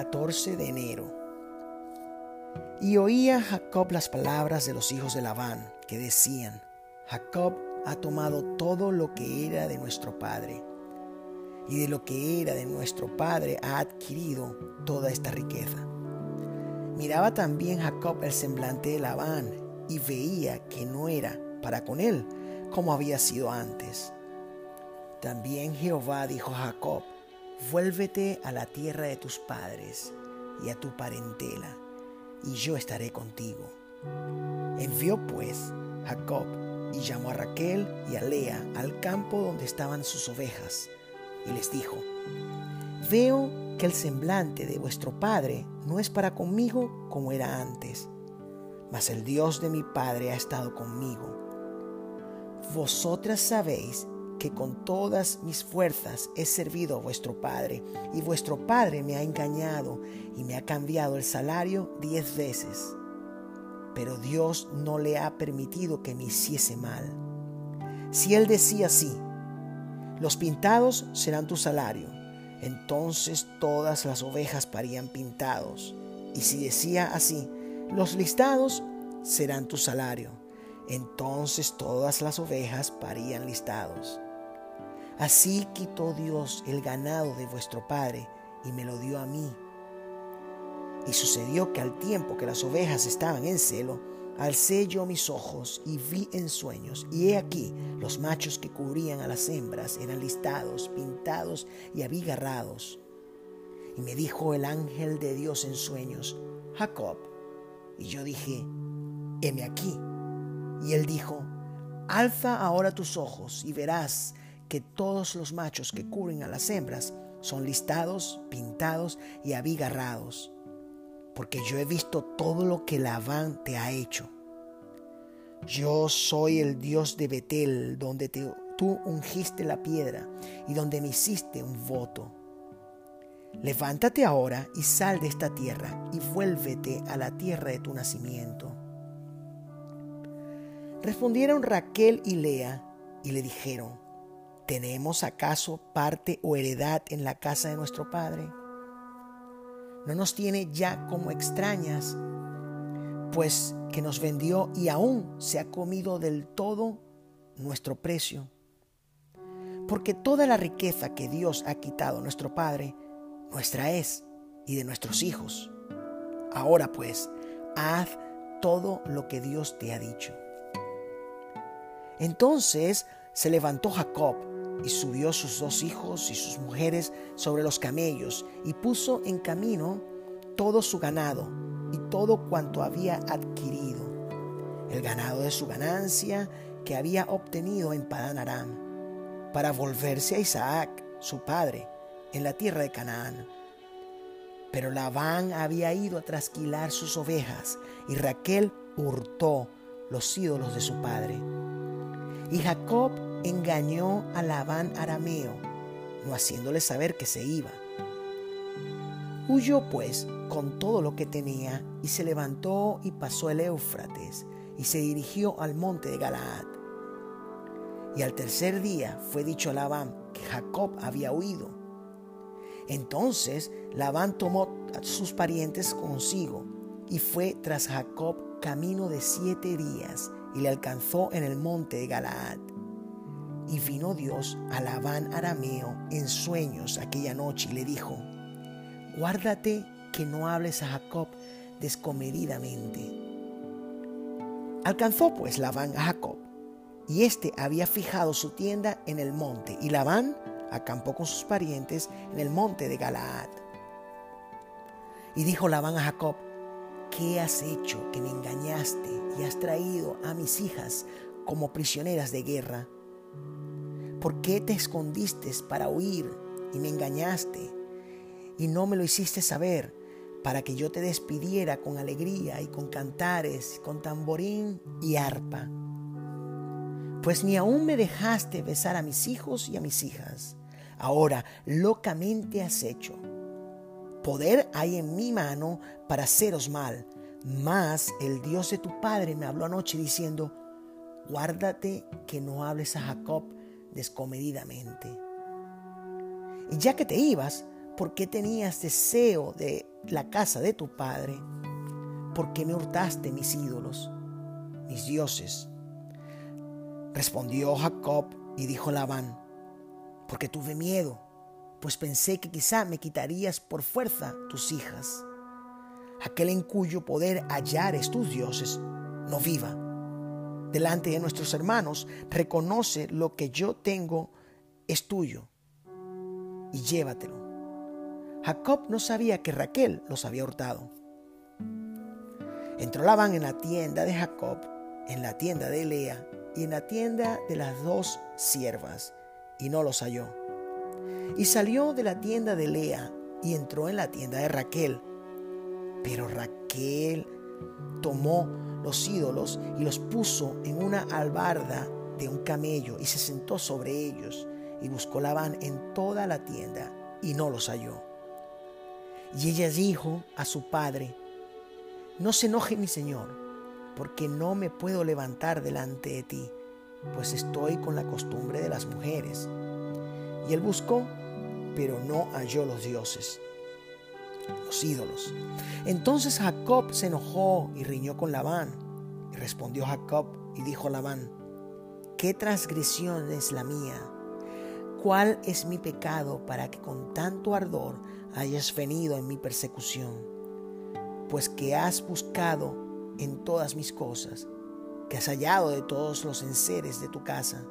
14 de enero. Y oía Jacob las palabras de los hijos de Labán, que decían, Jacob ha tomado todo lo que era de nuestro padre, y de lo que era de nuestro padre ha adquirido toda esta riqueza. Miraba también Jacob el semblante de Labán, y veía que no era para con él como había sido antes. También Jehová dijo a Jacob, vuélvete a la tierra de tus padres y a tu parentela, y yo estaré contigo. Envió pues Jacob y llamó a Raquel y a Lea al campo donde estaban sus ovejas, y les dijo, Veo que el semblante de vuestro padre no es para conmigo como era antes, mas el Dios de mi padre ha estado conmigo. Vosotras sabéis que con todas mis fuerzas he servido a vuestro Padre, y vuestro Padre me ha engañado y me ha cambiado el salario diez veces. Pero Dios no le ha permitido que me hiciese mal. Si él decía así, los pintados serán tu salario, entonces todas las ovejas parían pintados. Y si decía así, los listados serán tu salario, entonces todas las ovejas parían listados. Así quitó Dios el ganado de vuestro padre y me lo dio a mí. Y sucedió que al tiempo que las ovejas estaban en celo, alcé yo mis ojos y vi en sueños, y he aquí los machos que cubrían a las hembras eran listados, pintados y abigarrados. Y me dijo el ángel de Dios en sueños, Jacob. Y yo dije, heme aquí. Y él dijo, alza ahora tus ojos y verás que todos los machos que cubren a las hembras son listados, pintados y abigarrados, porque yo he visto todo lo que Labán te ha hecho. Yo soy el Dios de Betel, donde tú ungiste la piedra y donde me hiciste un voto. Levántate ahora y sal de esta tierra y vuélvete a la tierra de tu nacimiento. Respondieron Raquel y Lea y le dijeron, ¿Tenemos acaso parte o heredad en la casa de nuestro Padre? ¿No nos tiene ya como extrañas? Pues que nos vendió y aún se ha comido del todo nuestro precio. Porque toda la riqueza que Dios ha quitado a nuestro Padre, nuestra es y de nuestros hijos. Ahora pues, haz todo lo que Dios te ha dicho. Entonces se levantó Jacob y subió sus dos hijos y sus mujeres sobre los camellos y puso en camino todo su ganado y todo cuanto había adquirido, el ganado de su ganancia que había obtenido en Padán Aram, para volverse a Isaac, su padre, en la tierra de Canaán. Pero Labán había ido a trasquilar sus ovejas y Raquel hurtó los ídolos de su padre. Y Jacob engañó a Labán arameo, no haciéndole saber que se iba. Huyó pues con todo lo que tenía y se levantó y pasó el Éufrates y se dirigió al monte de Galaad. Y al tercer día fue dicho a Labán que Jacob había huido. Entonces Labán tomó a sus parientes consigo y fue tras Jacob camino de siete días y le alcanzó en el monte de Galaad. Y vino Dios a Labán arameo en sueños aquella noche y le dijo, guárdate que no hables a Jacob descomedidamente. Alcanzó pues Labán a Jacob, y éste había fijado su tienda en el monte, y Labán acampó con sus parientes en el monte de Galaad. Y dijo Labán a Jacob, ¿qué has hecho que me engañaste y has traído a mis hijas como prisioneras de guerra? ¿Por qué te escondiste para huir y me engañaste y no me lo hiciste saber para que yo te despidiera con alegría y con cantares, con tamborín y arpa? Pues ni aún me dejaste besar a mis hijos y a mis hijas. Ahora locamente has hecho. Poder hay en mi mano para haceros mal, mas el Dios de tu Padre me habló anoche diciendo, guárdate que no hables a Jacob descomedidamente. Y ya que te ibas, ¿por qué tenías deseo de la casa de tu padre? ¿Por qué me hurtaste mis ídolos, mis dioses? Respondió Jacob y dijo Labán, porque tuve miedo, pues pensé que quizá me quitarías por fuerza tus hijas. Aquel en cuyo poder hallares tus dioses, no viva. Delante de nuestros hermanos, reconoce lo que yo tengo es tuyo y llévatelo. Jacob no sabía que Raquel los había hurtado. Entró Labán en la tienda de Jacob, en la tienda de Lea y en la tienda de las dos siervas, y no los halló. Y salió de la tienda de Lea y entró en la tienda de Raquel. Pero Raquel tomó los ídolos y los puso en una albarda de un camello y se sentó sobre ellos y buscó Labán en toda la tienda y no los halló. Y ella dijo a su padre, no se enoje mi señor, porque no me puedo levantar delante de ti, pues estoy con la costumbre de las mujeres. Y él buscó, pero no halló los dioses, los ídolos. Entonces Jacob se enojó y riñó con Labán. Y respondió Jacob y dijo Labán, ¿qué transgresión es la mía? ¿Cuál es mi pecado para que con tanto ardor hayas venido en mi persecución? Pues que has buscado en todas mis cosas, que has hallado de todos los enseres de tu casa.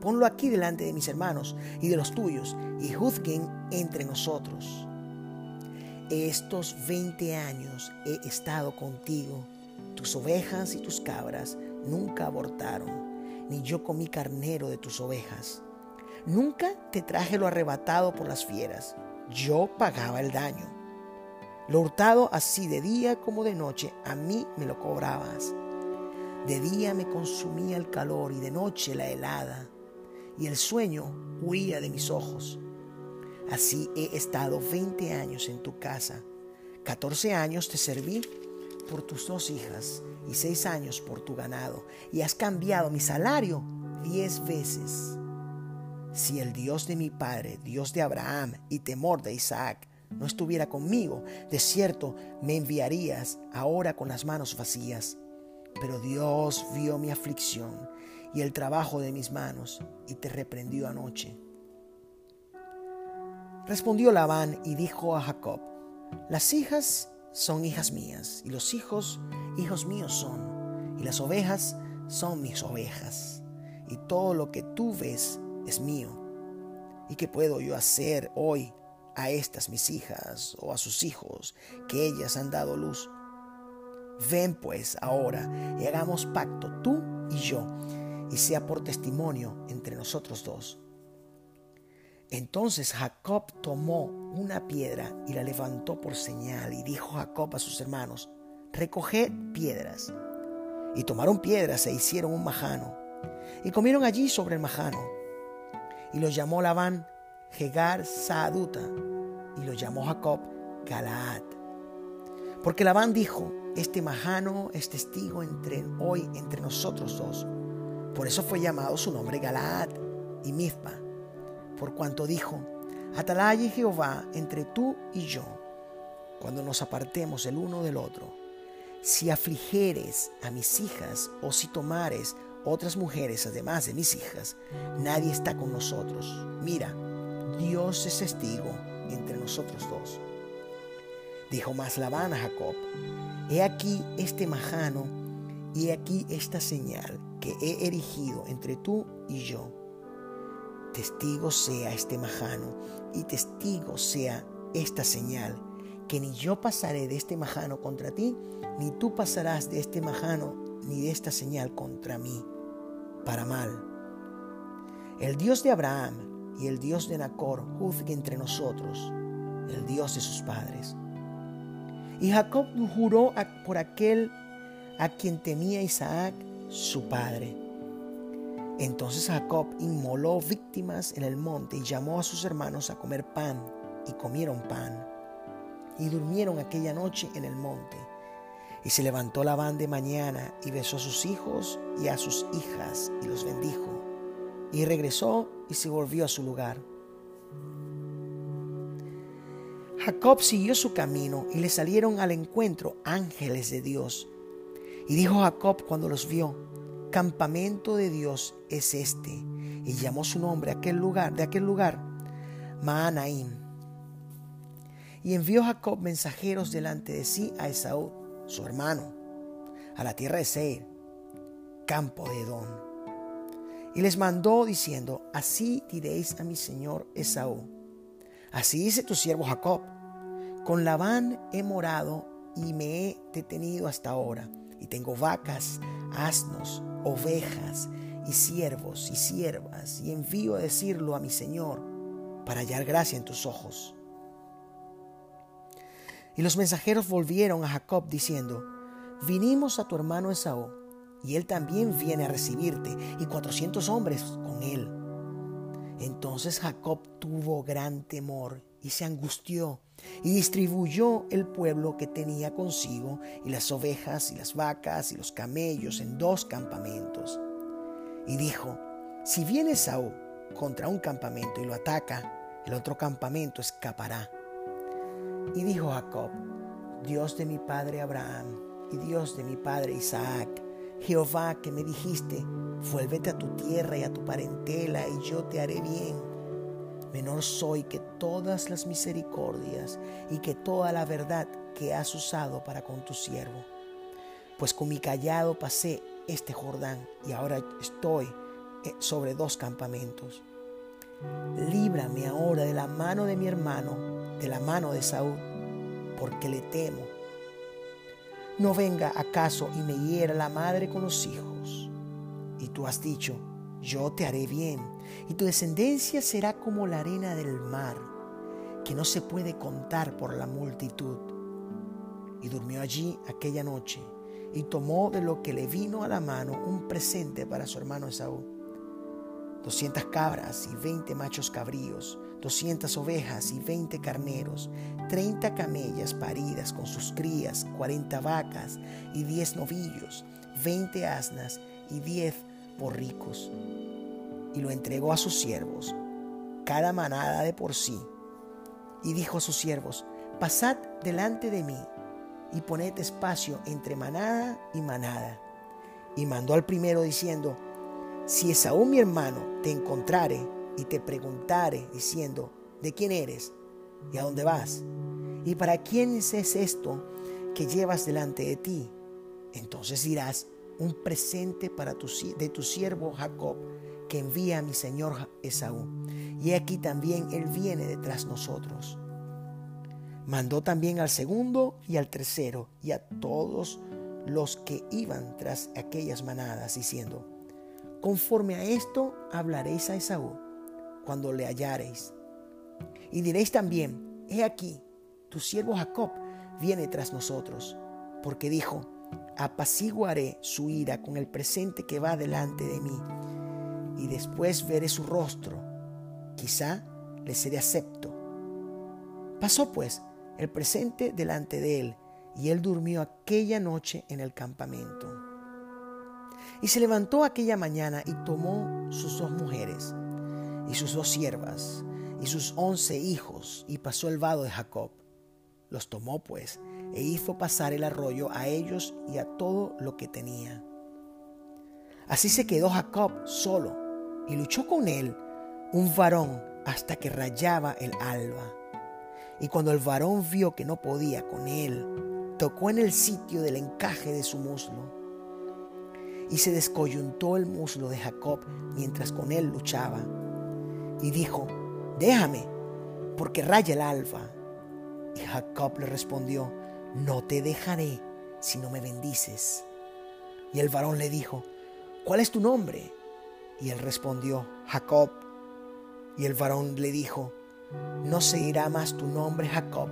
Ponlo aquí delante de mis hermanos y de los tuyos, y juzguen entre nosotros. Estos veinte años he estado contigo, tus ovejas y tus cabras nunca abortaron, ni yo comí carnero de tus ovejas Nunca te traje lo arrebatado por las fieras. Yo pagaba el daño. Lo hurtado así de día como de noche, a mí me lo cobrabas. De día me consumía el calor y de noche la helada, y el sueño huía de mis ojos. Así he estado veinte años en tu casa. Catorce años te serví por tus dos hijas y seis años por tu ganado, y has cambiado mi salario diez veces. Si el Dios de mi padre, Dios de Abraham y temor de Isaac, no estuviera conmigo, de cierto me enviarías ahora con las manos vacías. Pero Dios vio mi aflicción y el trabajo de mis manos y te reprendió anoche. Respondió Labán y dijo a Jacob, las hijas son hijas mías y los hijos hijos míos son y las ovejas son mis ovejas y todo lo que tú ves es mío. ¿Y qué puedo yo hacer hoy a estas mis hijas o a sus hijos que ellas han dado luz? Ven pues ahora y hagamos pacto tú y yo, y sea por testimonio entre nosotros dos. Entonces Jacob tomó una piedra y la levantó por señal, y dijo Jacob a sus hermanos, recoged piedras. Y tomaron piedras e hicieron un majano, y comieron allí sobre el majano y lo llamó Labán Jegar Saaduta y lo llamó Jacob Galaad. Porque Labán dijo, este majano es testigo entre hoy entre nosotros dos. Por eso fue llamado su nombre Galaad y Mizpa, por cuanto dijo, Atalaya Jehová entre tú y yo, cuando nos apartemos el uno del otro. Si afligeres a mis hijas o si tomares otras mujeres además de mis hijas, nadie está con nosotros. Mira, Dios es testigo entre nosotros dos. Dijo más Labán a Jacob, he aquí este majano y he aquí esta señal que he erigido entre tú y yo. Testigo sea este majano y testigo sea esta señal, que ni yo pasaré de este majano contra ti, ni tú pasarás de este majano ni de esta señal contra mí para mal. El Dios de Abraham y el Dios de Nacor juzgue entre nosotros, el Dios de sus padres. Y Jacob juró por aquel a quien temía Isaac, su padre. Entonces Jacob inmoló víctimas en el monte y llamó a sus hermanos a comer pan, y comieron pan, y durmieron aquella noche en el monte. Y se levantó Labán de mañana y besó a sus hijos y a sus hijas y los bendijo. Y regresó y se volvió a su lugar. Jacob siguió su camino y le salieron al encuentro ángeles de Dios. Y dijo Jacob cuando los vio, campamento de Dios es este. Y llamó su nombre aquel lugar, de aquel lugar, Maanaim. Y envió Jacob mensajeros delante de sí a Esaú, su hermano, a la tierra de Seir, campo de Edom. Y les mandó diciendo, así diréis a mi señor Esaú Así dice tu siervo Jacob, con Labán he morado y me he detenido hasta ahora, y tengo vacas, asnos, ovejas, y siervos y siervas, y envío a decirlo a mi Señor, para hallar gracia en tus ojos. Y los mensajeros volvieron a Jacob diciendo, vinimos a tu hermano Esaú, y él también viene a recibirte, y cuatrocientos hombres con él. Entonces Jacob tuvo gran temor y se angustió y distribuyó el pueblo que tenía consigo y las ovejas y las vacas y los camellos en dos campamentos. Y dijo, si viene Saúl contra un campamento y lo ataca, el otro campamento escapará. Y dijo Jacob, Dios de mi padre Abraham y Dios de mi padre Isaac, Jehová que me dijiste, vuélvete a tu tierra y a tu parentela y yo te haré bien. Menor soy que todas las misericordias y que toda la verdad que has usado para con tu siervo. Pues con mi callado pasé este Jordán y ahora estoy eh, sobre dos campamentos. Líbrame ahora de la mano de mi hermano, de la mano de Saúl, porque le temo no venga acaso y me hiera la madre con los hijos. Y tú has dicho, yo te haré bien, y tu descendencia será como la arena del mar, que no se puede contar por la multitud. Y durmió allí aquella noche, y tomó de lo que le vino a la mano un presente para su hermano Esaú doscientas cabras y veinte machos cabríos, doscientas ovejas y veinte carneros, treinta camellas paridas con sus crías, cuarenta vacas y diez novillos, veinte asnas y diez borricos. Y lo entregó a sus siervos, cada manada de por sí. Y dijo a sus siervos, pasad delante de mí y poned espacio entre manada y manada. Y mandó al primero diciendo, si Esaú mi hermano te encontrare y te preguntare diciendo, ¿de quién eres? ¿Y a dónde vas? ¿Y para quién es esto que llevas delante de ti? Entonces dirás, un presente para de tu siervo Jacob, que envía a mi señor Esaú. Y aquí también él viene detrás nosotros. Mandó también al segundo y al tercero y a todos los que iban tras aquellas manadas, diciendo, Conforme a esto hablaréis a Esaú cuando le hallareis. Y diréis también, he aquí, tu siervo Jacob viene tras nosotros, porque dijo, apaciguaré su ira con el presente que va delante de mí, y después veré su rostro, quizá le seré acepto. Pasó pues el presente delante de él, y él durmió aquella noche en el campamento. Y se levantó aquella mañana y tomó sus dos mujeres y sus dos siervas y sus once hijos y pasó el vado de Jacob. Los tomó pues e hizo pasar el arroyo a ellos y a todo lo que tenía. Así se quedó Jacob solo y luchó con él un varón hasta que rayaba el alba. Y cuando el varón vio que no podía con él, tocó en el sitio del encaje de su muslo y se descoyuntó el muslo de Jacob mientras con él luchaba. Y dijo, déjame, porque raya el alfa. Y Jacob le respondió, no te dejaré si no me bendices. Y el varón le dijo, ¿cuál es tu nombre? Y él respondió, Jacob. Y el varón le dijo, no se irá más tu nombre Jacob,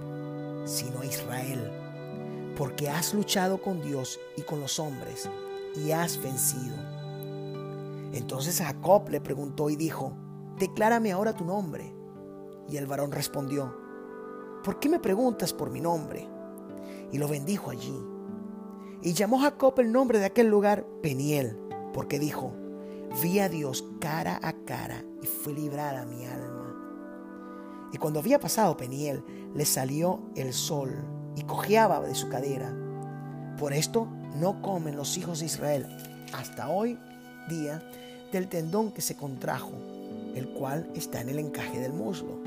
sino Israel, porque has luchado con Dios y con los hombres y has vencido. Entonces Jacob le preguntó y dijo, declárame ahora tu nombre. Y el varón respondió, ¿por qué me preguntas por mi nombre? Y lo bendijo allí. Y llamó Jacob el nombre de aquel lugar Peniel, porque dijo, vi a Dios cara a cara y fue librada mi alma. Y cuando había pasado Peniel, le salió el sol y cojeaba de su cadera. Por esto no comen los hijos de Israel hasta hoy día del tendón que se contrajo, el cual está en el encaje del muslo,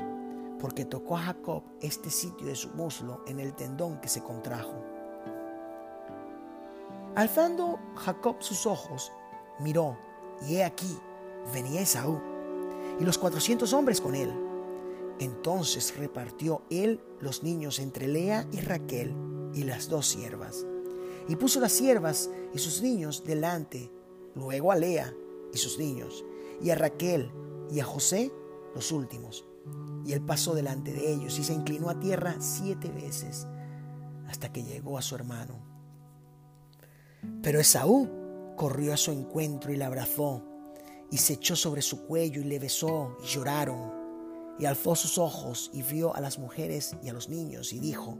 porque tocó a Jacob este sitio de su muslo en el tendón que se contrajo. Alzando Jacob sus ojos, miró, y he aquí, venía Esaú, y los cuatrocientos hombres con él. Entonces repartió él los niños entre Lea y Raquel y las dos siervas, y puso las siervas y sus niños delante, luego a Lea y sus niños, y a Raquel y a José los últimos. Y él pasó delante de ellos y se inclinó a tierra siete veces hasta que llegó a su hermano. Pero Esaú corrió a su encuentro y la abrazó y se echó sobre su cuello y le besó y lloraron. Y alzó sus ojos y vio a las mujeres y a los niños y dijo,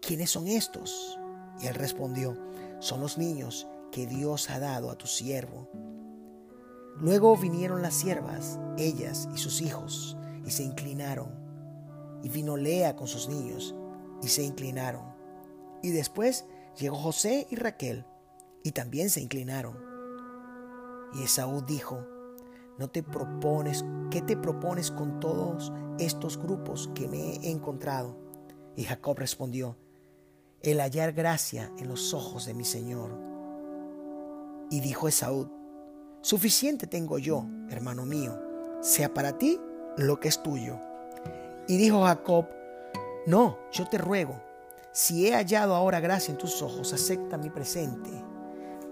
¿quiénes son estos? Y él respondió, son los niños que Dios ha dado a tu siervo. Luego vinieron las siervas, ellas y sus hijos, y se inclinaron. Y vino Lea con sus niños, y se inclinaron. Y después llegó José y Raquel, y también se inclinaron. Y Esaú dijo, ¿no te propones, qué te propones con todos estos grupos que me he encontrado? Y Jacob respondió, el hallar gracia en los ojos de mi Señor. Y dijo Esaú, Suficiente tengo yo, hermano mío, sea para ti lo que es tuyo. Y dijo Jacob, no, yo te ruego, si he hallado ahora gracia en tus ojos, acepta mi presente,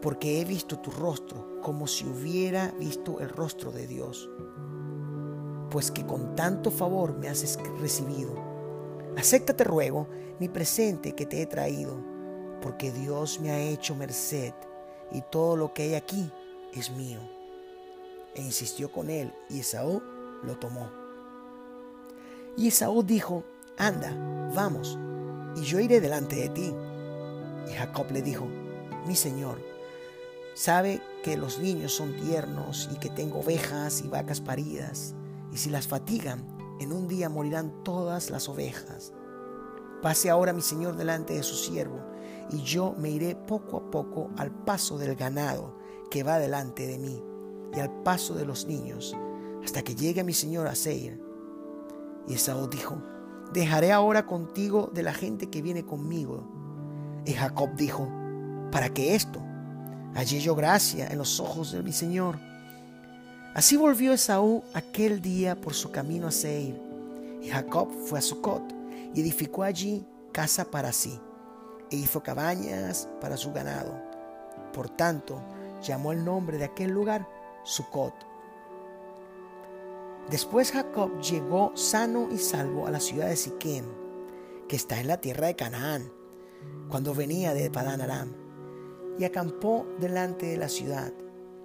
porque he visto tu rostro como si hubiera visto el rostro de Dios, pues que con tanto favor me has recibido. Acepta, te ruego, mi presente que te he traído, porque Dios me ha hecho merced y todo lo que hay aquí es mío. E insistió con él y Esaú lo tomó. Y Esaú dijo, anda, vamos, y yo iré delante de ti. Y Jacob le dijo, mi señor, sabe que los niños son tiernos y que tengo ovejas y vacas paridas, y si las fatigan, en un día morirán todas las ovejas. Pase ahora mi señor delante de su siervo, y yo me iré poco a poco al paso del ganado que va delante de mí y al paso de los niños, hasta que llegue mi señor a Seir. Y Esaú dijo, dejaré ahora contigo de la gente que viene conmigo. Y Jacob dijo, ¿para qué esto? Hallé yo gracia en los ojos de mi señor. Así volvió Esaú aquel día por su camino a Seir. Y Jacob fue a Sucot y edificó allí casa para sí, e hizo cabañas para su ganado. Por tanto, llamó el nombre de aquel lugar Sucot. Después Jacob llegó sano y salvo a la ciudad de Siquem, que está en la tierra de Canaán, cuando venía de Padán Aram, y acampó delante de la ciudad,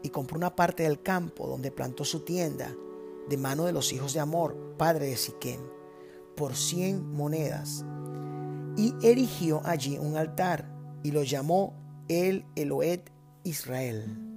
y compró una parte del campo donde plantó su tienda, de mano de los hijos de Amor, padre de Siquem, por cien monedas, y erigió allí un altar, y lo llamó el Eloet Israel.